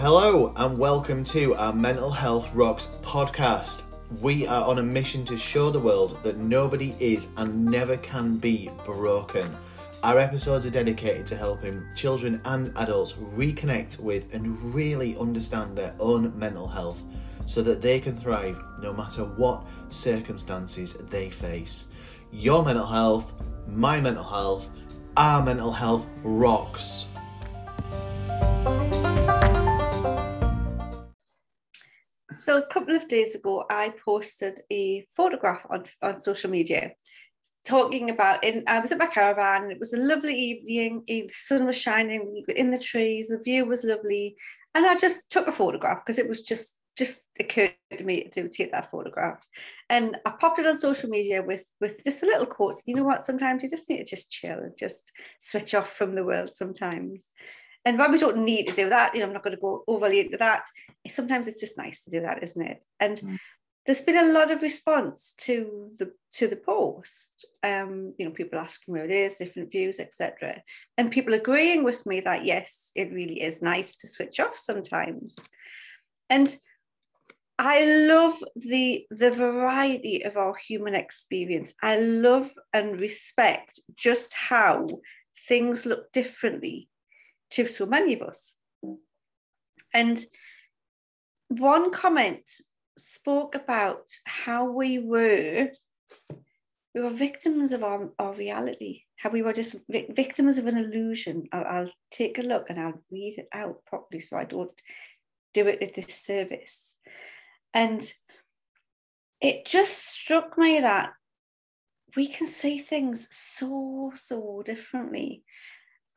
Hello, and welcome to our Mental Health Rocks podcast. We are on a mission to show the world that nobody is and never can be broken. Our episodes are dedicated to helping children and adults reconnect with and really understand their own mental health so that they can thrive no matter what circumstances they face. Your mental health, my mental health, our mental health rocks. So a couple of days ago, I posted a photograph on, on social media talking about in I was at my caravan, it was a lovely evening, the sun was shining in the trees, the view was lovely. And I just took a photograph because it was just just occurred to me to take that photograph. And I popped it on social media with with just a little quote. You know what? Sometimes you just need to just chill and just switch off from the world sometimes. And while we don't need to do that, you know, I'm not going to go overly into that. Sometimes it's just nice to do that, isn't it? And mm. there's been a lot of response to the to the post. Um, you know, people asking where it is, different views, etc. And people agreeing with me that yes, it really is nice to switch off sometimes. And I love the the variety of our human experience. I love and respect just how things look differently to so many of us. And one comment spoke about how we were we were victims of our, our reality, how we were just victims of an illusion. I'll, I'll take a look and I'll read it out properly so I don't do it a disservice. And it just struck me that we can see things so, so differently.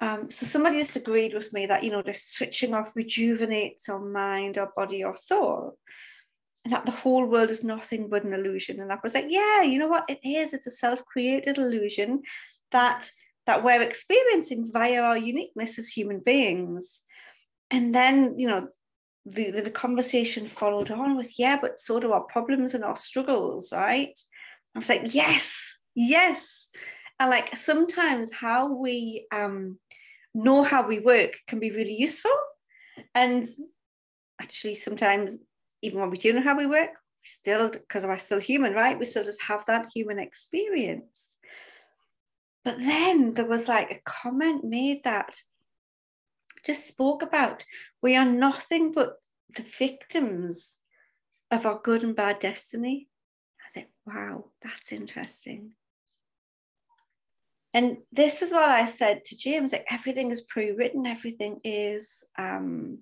Um, so somebody just agreed with me that, you know, the switching off rejuvenates our mind, our body, our soul. And that the whole world is nothing but an illusion. And I was like, yeah, you know what? It is. It's a self-created illusion that that we're experiencing via our uniqueness as human beings. And then, you know, the, the, the conversation followed on with, yeah, but so do our problems and our struggles, right? I was like, yes, yes. And like sometimes how we um, know how we work can be really useful. And actually, sometimes even when we do know how we work, still, because we're still human, right? We still just have that human experience. But then there was like a comment made that just spoke about. We are nothing but the victims of our good and bad destiny. I said wow, that's interesting. And this is what I said to James like, everything is pre written, everything is. Um,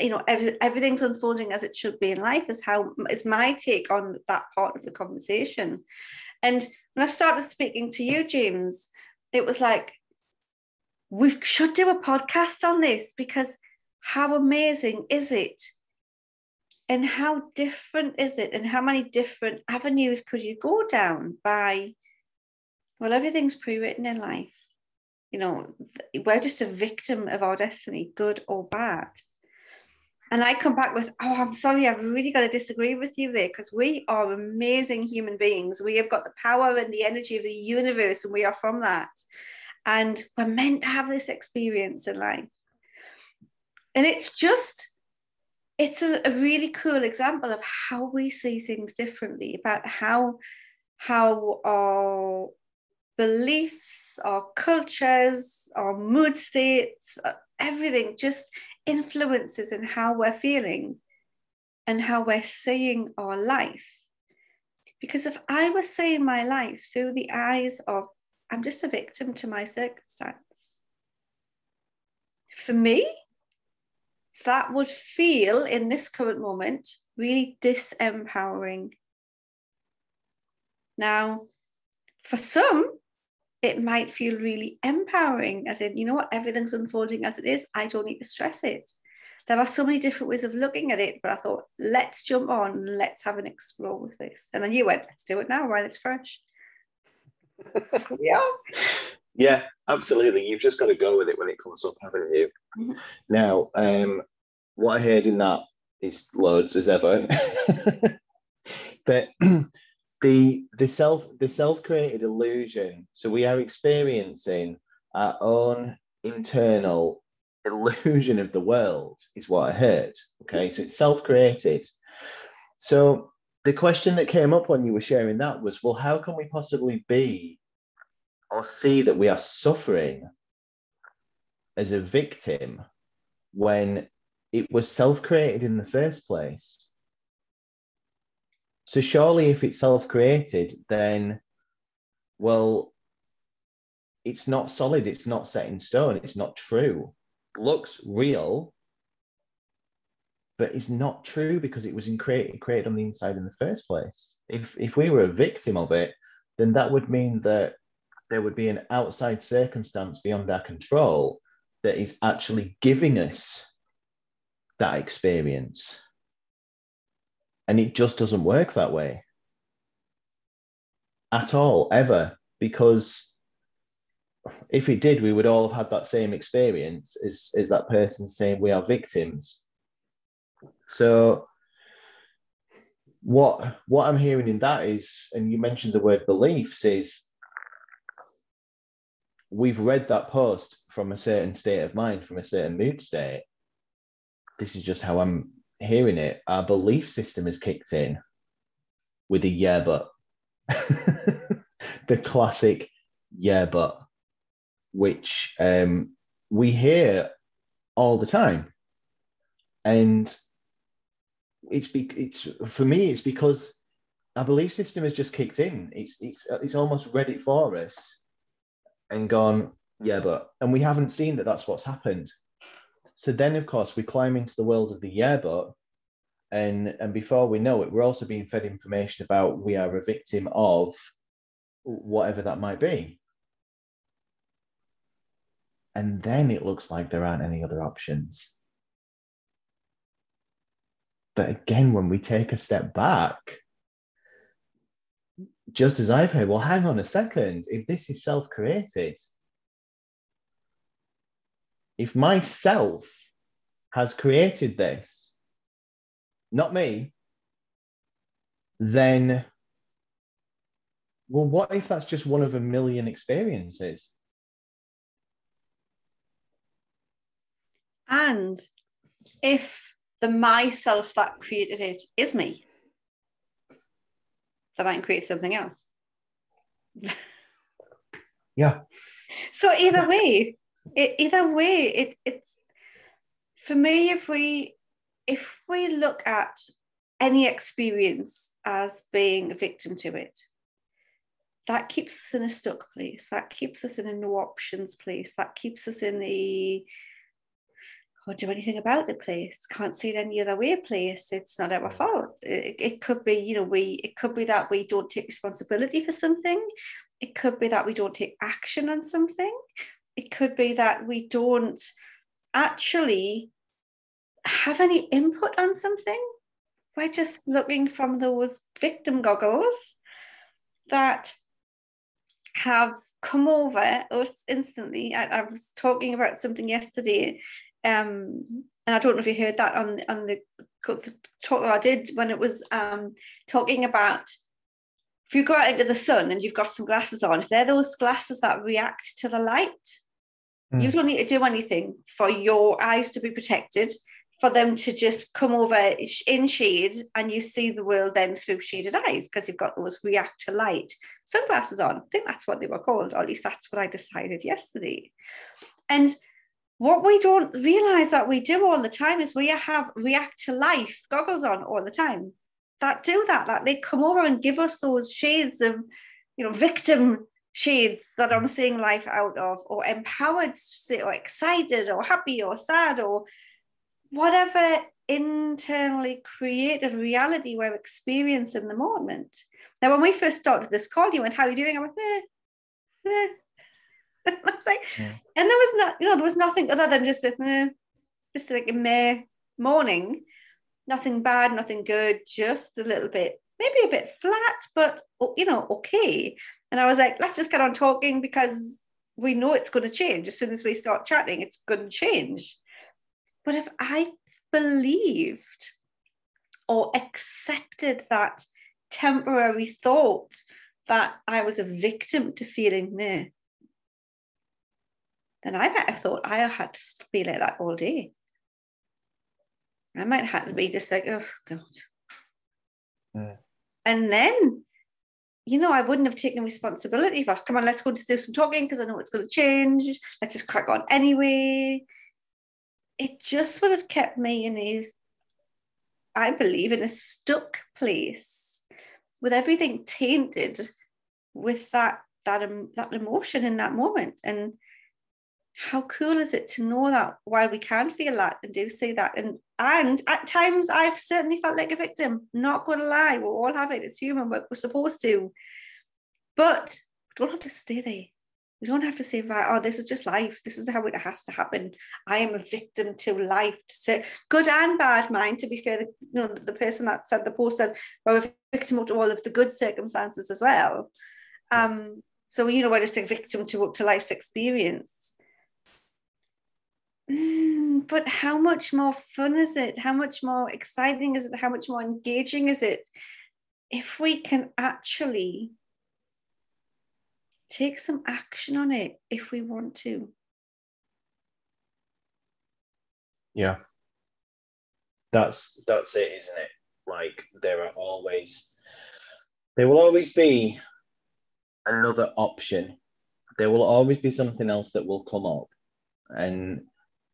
you know every, everything's unfolding as it should be in life is how is my take on that part of the conversation and when i started speaking to you james it was like we should do a podcast on this because how amazing is it? And how different is it? And how many different avenues could you go down by? Well, everything's pre written in life. You know, we're just a victim of our destiny, good or bad. And I come back with, oh, I'm sorry, I've really got to disagree with you there because we are amazing human beings. We have got the power and the energy of the universe, and we are from that. And we're meant to have this experience in life. And it's just, it's a, a really cool example of how we see things differently, about how how our beliefs, our cultures, our mood states, uh, everything just influences in how we're feeling and how we're seeing our life. Because if I was seeing my life through the eyes of I'm just a victim to my circumstance. For me, that would feel in this current moment really disempowering. Now, for some, it might feel really empowering, as in, you know what, everything's unfolding as it is. I don't need to stress it. There are so many different ways of looking at it, but I thought, let's jump on, let's have an explore with this. And then you went, let's do it now while it's fresh yeah. Yeah, absolutely. You've just got to go with it when it comes up, haven't you? Mm-hmm. Now, um, what I heard in that is loads as ever. but the the self the self-created illusion. So we are experiencing our own internal illusion of the world, is what I heard. Okay, so it's self created. So the question that came up when you were sharing that was well, how can we possibly be or see that we are suffering as a victim when it was self created in the first place? So, surely, if it's self created, then, well, it's not solid, it's not set in stone, it's not true. looks real, but it's not true because it was in created, created on the inside in the first place. If, if we were a victim of it, then that would mean that there would be an outside circumstance beyond our control that is actually giving us that experience. And it just doesn't work that way at all, ever, because if it did, we would all have had that same experience as, as that person saying we are victims. So what what I'm hearing in that is, and you mentioned the word beliefs, is we've read that post from a certain state of mind, from a certain mood state. This is just how I'm hearing it. Our belief system has kicked in with a yeah, but the classic yeah, but which um, we hear all the time. And it's be, it's for me, it's because our belief system has just kicked in. It's it's it's almost read it for us and gone, yeah, but and we haven't seen that that's what's happened. So then, of course, we climb into the world of the yeah, but and and before we know it, we're also being fed information about we are a victim of whatever that might be and then it looks like there aren't any other options. But again, when we take a step back, just as I've heard, well, hang on a second, if this is self created, if myself has created this, not me, then, well, what if that's just one of a million experiences? And if the myself that created it is me, then I can create something else. yeah. So either way, it, either way, it, it's for me. If we if we look at any experience as being a victim to it, that keeps us in a stuck place. That keeps us in a no options place. That keeps us in the can't do anything about the place can't see it any other way place it's not our fault it, it could be you know we it could be that we don't take responsibility for something it could be that we don't take action on something it could be that we don't actually have any input on something we're just looking from those victim goggles that have come over us instantly. I, I, was talking about something yesterday um, and I don't know if you heard that on on the, the talk that I did when it was um, talking about if you go out into the sun and you've got some glasses on, if they're those glasses that react to the light, mm. you don't need to do anything for your eyes to be protected, for them to just come over in shade and you see the world then through shaded eyes because you've got those react to light sunglasses on. I think that's what they were called, or at least that's what I decided yesterday. And what we don't realize that we do all the time is we have react to life goggles on all the time that do that that they come over and give us those shades of you know victim shades that i'm seeing life out of or empowered or excited or happy or sad or whatever internally created reality we're experiencing in the moment. Now when we first started this call you went how are you doing? I went eh, eh, I was like, yeah. and there was not, you know, there was nothing other than just a, meh, just like a meh morning, nothing bad, nothing good, just a little bit, maybe a bit flat, but you know, okay. And I was like, let's just get on talking because we know it's going to change as soon as we start chatting. It's going to change. But if I believed or accepted that temporary thought that I was a victim to feeling meh, then I might have thought I had to be like that all day. I might have to be just like, oh God. Yeah. And then, you know, I wouldn't have taken responsibility for, come on, let's go to do some talking because I know it's going to change. Let's just crack on anyway. It just would have kept me in a, I believe, in a stuck place with everything tainted with that that um, that emotion in that moment and how cool is it to know that why we can feel that and do see that? And and at times i've certainly felt like a victim not gonna lie we all have it it's human but we're supposed to. But we don't have to stay there. We don't have to say right oh this is just life this is how it has to happen. I am a victim to life. So good and bad mind to be fair the, you know the person that said the post said well we're a victim to all of the good circumstances as well. Um so you know we're just a victim to to life's experience Mm, but how much more fun is it? How much more exciting is it? How much more engaging is it if we can actually take some action on it if we want to? Yeah. That's that's it, isn't it? Like there are always there will always be another option. There will always be something else that will come up. And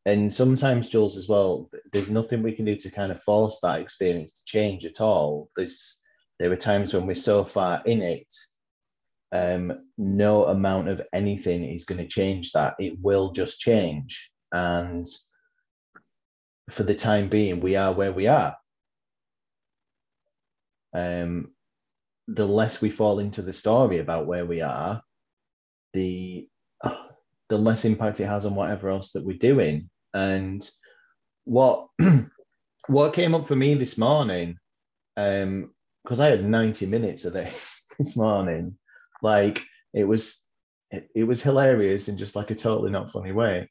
and sometimes Jules as well, there's nothing we can do to kind of force that experience to change at all. There's there are times when we're so far in it, um, no amount of anything is going to change that. It will just change, and for the time being, we are where we are. Um, the less we fall into the story about where we are, the the less impact it has on whatever else that we're doing. And what what came up for me this morning, um, because I had 90 minutes of this this morning, like it was it, it was hilarious in just like a totally not funny way.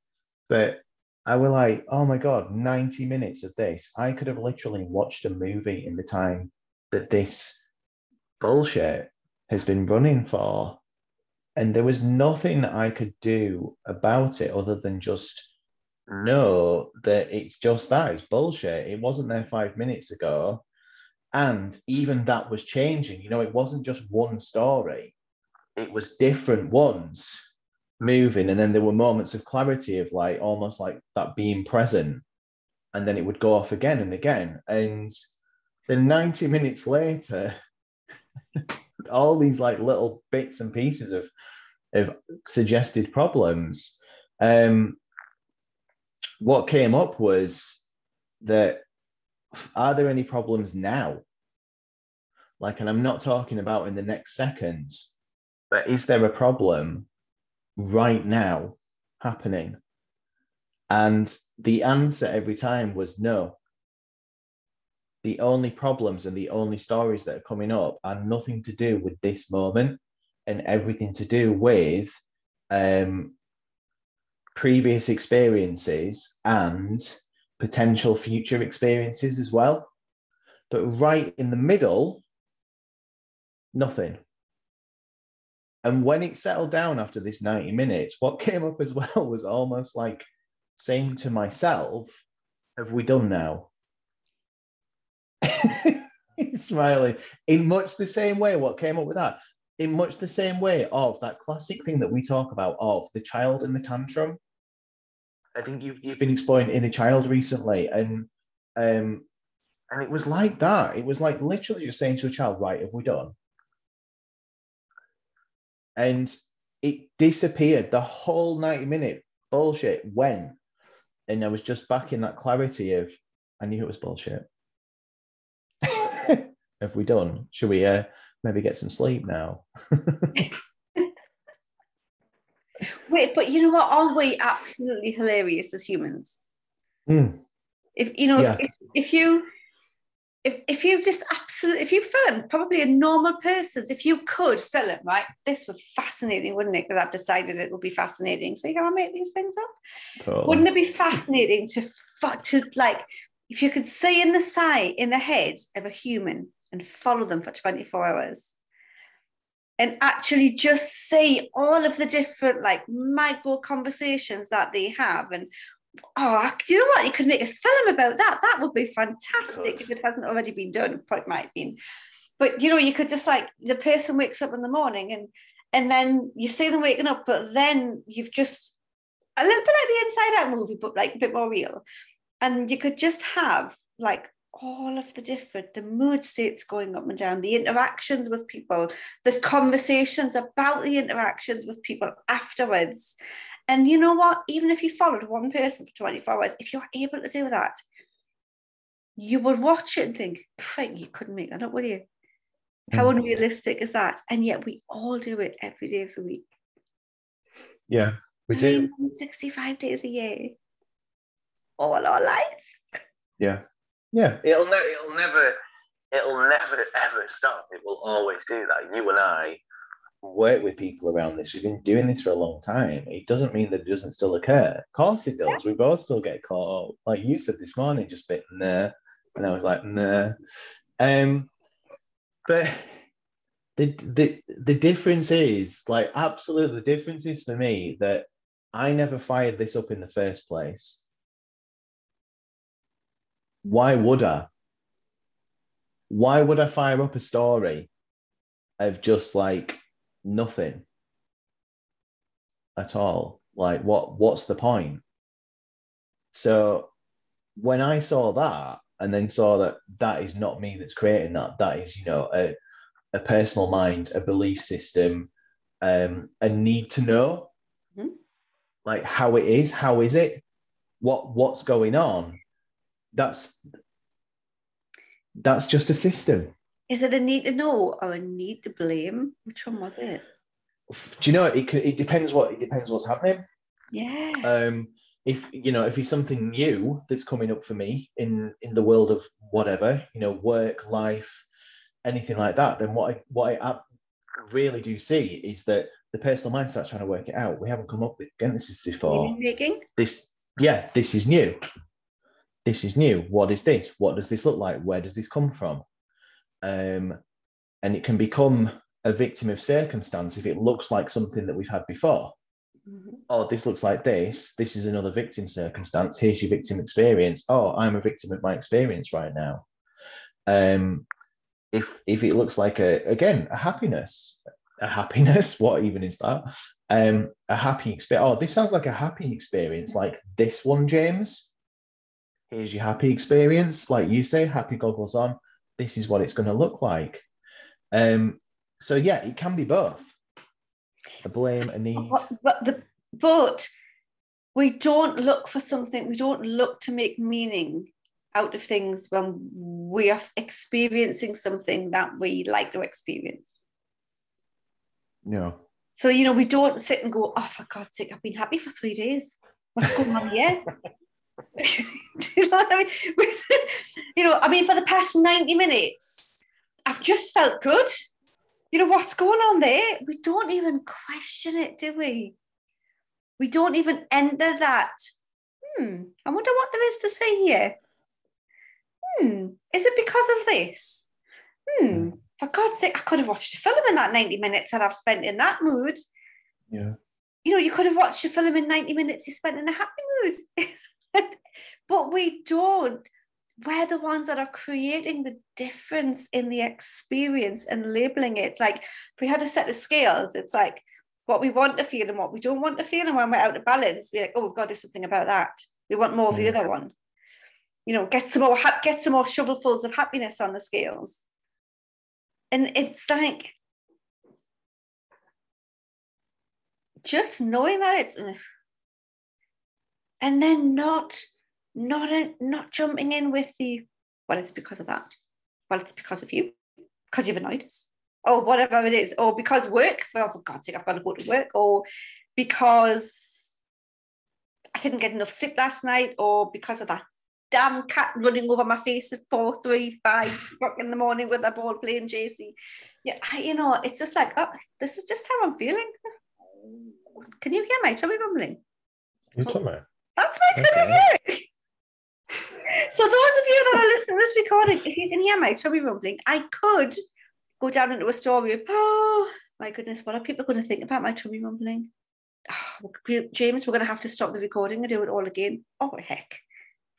But I was like, oh my God, 90 minutes of this. I could have literally watched a movie in the time that this bullshit has been running for and there was nothing I could do about it other than just know that it's just that it's bullshit. It wasn't there five minutes ago. And even that was changing. You know, it wasn't just one story, it was different ones moving. And then there were moments of clarity of like almost like that being present. And then it would go off again and again. And then 90 minutes later, all these like little bits and pieces of of suggested problems. Um, what came up was that are there any problems now? Like, and I'm not talking about in the next second, but is there a problem right now happening? And the answer every time was no. The only problems and the only stories that are coming up are nothing to do with this moment and everything to do with um, previous experiences and potential future experiences as well. But right in the middle, nothing. And when it settled down after this 90 minutes, what came up as well was almost like saying to myself, Have we done now? smiling in much the same way. What came up with that? in much the same way of that classic thing that we talk about of the child in the tantrum. I think you've, you've been exploring inner child recently, and um, and it was like that. It was like literally just saying to a child, "Right, have we done?" And it disappeared. The whole ninety minute bullshit went, and I was just back in that clarity of, I knew it was bullshit. Have we done? Should we? Uh, maybe get some sleep now. Wait, but you know what? Aren't we absolutely hilarious as humans? Mm. If you know, yeah. if, if you if, if you just absolutely if you film probably a normal person's if you could film right this would be fascinating wouldn't it because i've decided it would be fascinating see how i make these things up wouldn't it be fascinating to to like if you could see in the sight in the head of a human and follow them for 24 hours. and actually just see all of the different like micro conversations that they have and oh do you know what? You could make a film about that. That would be fantastic if it hasn't already been done it might have been. But you know you could just like the person wakes up in the morning and and then you see them waking up but then you've just a little bit like the inside out movie but like a bit more real. And you could just have like all of the different the mood states going up and down the interactions with people the conversations about the interactions with people afterwards. And you know what? Even if you followed one person for 24 hours if you're able to do that you would watch it and think you couldn't make that up would you? How mm. unrealistic is that? And yet we all do it every day of the week. Yeah we do. 65 days a year. All our life. Yeah yeah, it'll ne- it'll never it'll never ever stop. It will always do that. You and I work with people around this. We've been doing this for a long time. It doesn't mean that it doesn't still occur. Of course it does. We both still get caught up. Like you said this morning, just a bit nah, and I was like nah. Um, but the the the difference is like absolutely the difference is for me that I never fired this up in the first place why would I? Why would I fire up a story of just like nothing at all? Like what what's the point? So when I saw that and then saw that that is not me that's creating that, that is, you know, a, a personal mind, a belief system, um, a need to know mm-hmm. like how it is, how is it, what what's going on, that's that's just a system. Is it a need to know or a need to blame? Which one was it? Do you know it? It depends what it depends what's happening. Yeah. Um, if you know, if it's something new that's coming up for me in in the world of whatever, you know, work, life, anything like that, then what I what I really do see is that the personal mindset's trying to work it out. We haven't come up with again. This is before. Making this, yeah, this is new this is new. What is this? What does this look like? Where does this come from? Um, and it can become a victim of circumstance if it looks like something that we've had before. Mm-hmm. Oh, this looks like this. This is another victim circumstance. Here's your victim experience. Oh, I'm a victim of my experience right now. Um, if if it looks like a again a happiness, a happiness, what even is that? Um, a happy experience. Oh, this sounds like a happy experience, like this one, James here's your happy experience, like you say, happy goggles on. This is what it's going to look like. Um, so yeah, it can be both. A blame, a need. But, the, but we don't look for something. We don't look to make meaning out of things when we are experiencing something that we like to experience. No. So you know, we don't sit and go, "Oh, for God's sake, I've been happy for three days. What's going on here?" you know I mean? you know, I mean, for the past 90 minutes, I've just felt good. You know, what's going on there? We don't even question it, do we? We don't even enter that. Hmm, I wonder what there is to say here. Hmm, is it because of this? Hmm, for God's sake, I could have watched a film in that 90 minutes that I've spent in that mood. Yeah. You know, you could have watched a film in 90 minutes you spent in a happy mood. but we don't. We're the ones that are creating the difference in the experience and labeling it. Like if we had a set of scales, it's like what we want to feel and what we don't want to feel. And when we're out of balance, we're like, oh, we've got to do something about that. We want more of the other one. You know, get some more get some more shovelfuls of happiness on the scales. And it's like just knowing that it's and then not not not jumping in with the well it's because of that. Well it's because of you. Because you've annoyed us. Or whatever it is. Or because work for, for god's sake i've got to go to work. Or because i didn't get enough sleep last night. Or because of that damn cat running over my face at four three five o'clock in the morning with a ball playing jc yeah I, you know it's just like oh this is just how i'm feeling. Can you hear my tummy rumbling you tummy that's my tummy okay. So those of you that are listening to this recording, if you can hear my tummy rumbling, I could go down into a story of, oh, my goodness, what are people going to think about my tummy rumbling? Oh, James, we're going to have to stop the recording and do it all again. Oh, heck.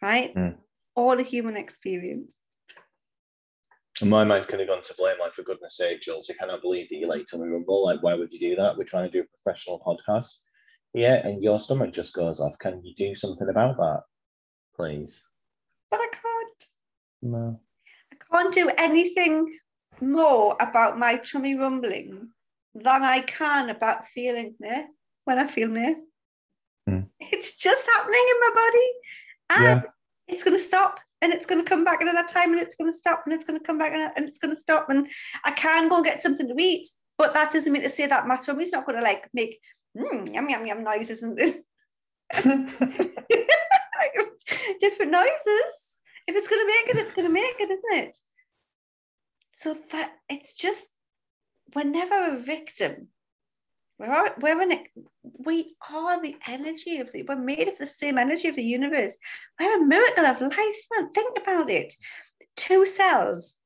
Right? Mm. All a human experience. My mind kind of gone to blame, like, for goodness sake, Jules, I cannot believe that you like tummy rumble. Like, why would you do that? We're trying to do a professional podcast. Yeah, and your stomach just goes off. Can you do something about that, please? But I can't. No. I can't do anything more about my tummy rumbling than I can about feeling me when I feel me. Mm. It's just happening in my body. And yeah. it's going to stop and it's going to come back another time and it's going to stop and it's going to come back and it's going to stop. And I can go and get something to eat. But that doesn't mean to say that my tummy's not going to like make mm, yum, yum, yum noises and different noises. If it's going to make it, it's going to make it, isn't it? So that it's just, we're never a victim. We're, we're an, we are the energy of the, we're made of the same energy of the universe. We're a miracle of life, man. Think about it. Two cells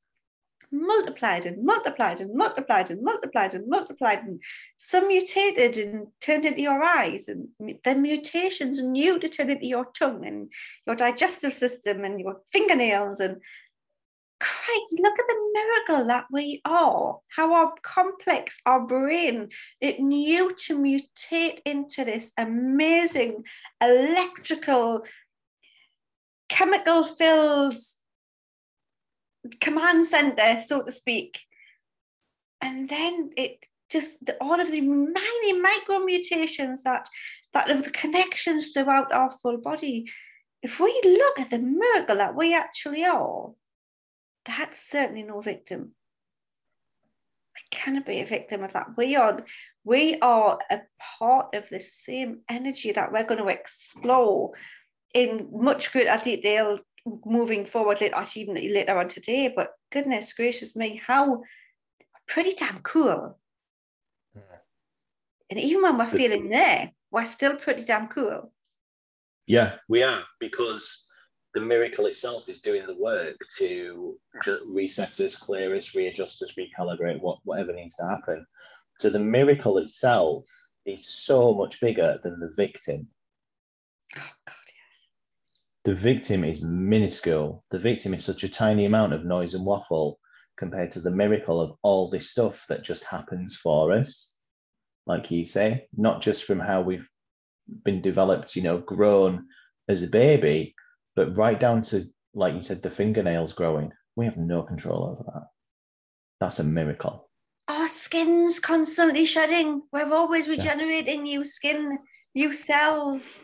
multiplied and multiplied and multiplied and multiplied and multiplied and some mutated and turned into your eyes and the mutations new to turn into your tongue and your digestive system and your fingernails and Craig, look at the miracle that we are, how our complex, our brain, it knew to mutate into this amazing electrical, chemical filled command center, so to speak. And then it just all of the many micro mutations that that of the connections throughout our full body. If we look at the miracle that we actually are, that's certainly no victim. I cannot be a victim of that. We are we are a part of the same energy that we're going to explore in much greater detail moving forward later, even later on today. But goodness gracious me, how pretty damn cool. Yeah. And even when we're feeling there, we're still pretty damn cool. Yeah, we are because the miracle itself is doing the work to reset us, clear us, readjust us, recalibrate what, whatever needs to happen. So the miracle itself is so much bigger than the victim. Oh, God the victim is minuscule. The victim is such a tiny amount of noise and waffle compared to the miracle of all this stuff that just happens for us. Like you say, not just from how we've been developed, you know, grown as a baby, but right down to, like you said, the fingernails growing. We have no control over that. That's a miracle. Our skin's constantly shedding. We're always regenerating yeah. new skin, new cells.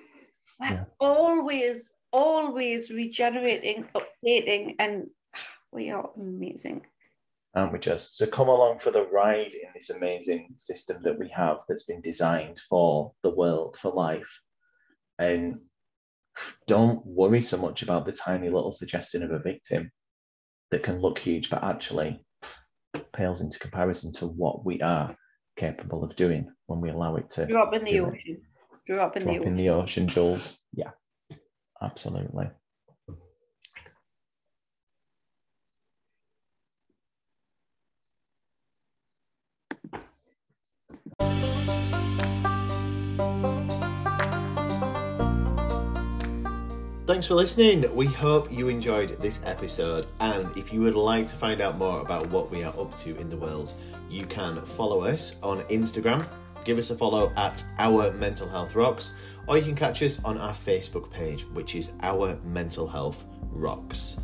We're yeah. always always regenerating, updating, and we are amazing. And we just So come along for the ride in this amazing system that we have that's been designed for the world, for life. And don't worry so much about the tiny little suggestion of a victim that can look huge, but actually pales into comparison to what we are capable of doing when we allow it to drop in the ocean. Drop in drop the ocean. in the ocean, Jules. Yeah absolutely. Thanks for listening. We hope you enjoyed this episode. And if you would like to find out more about what we are up to in the world, you can follow us on Instagram give us a follow at Our Mental Health Rocks, or you can catch us on our Facebook page, which is Our Mental Health Rocks.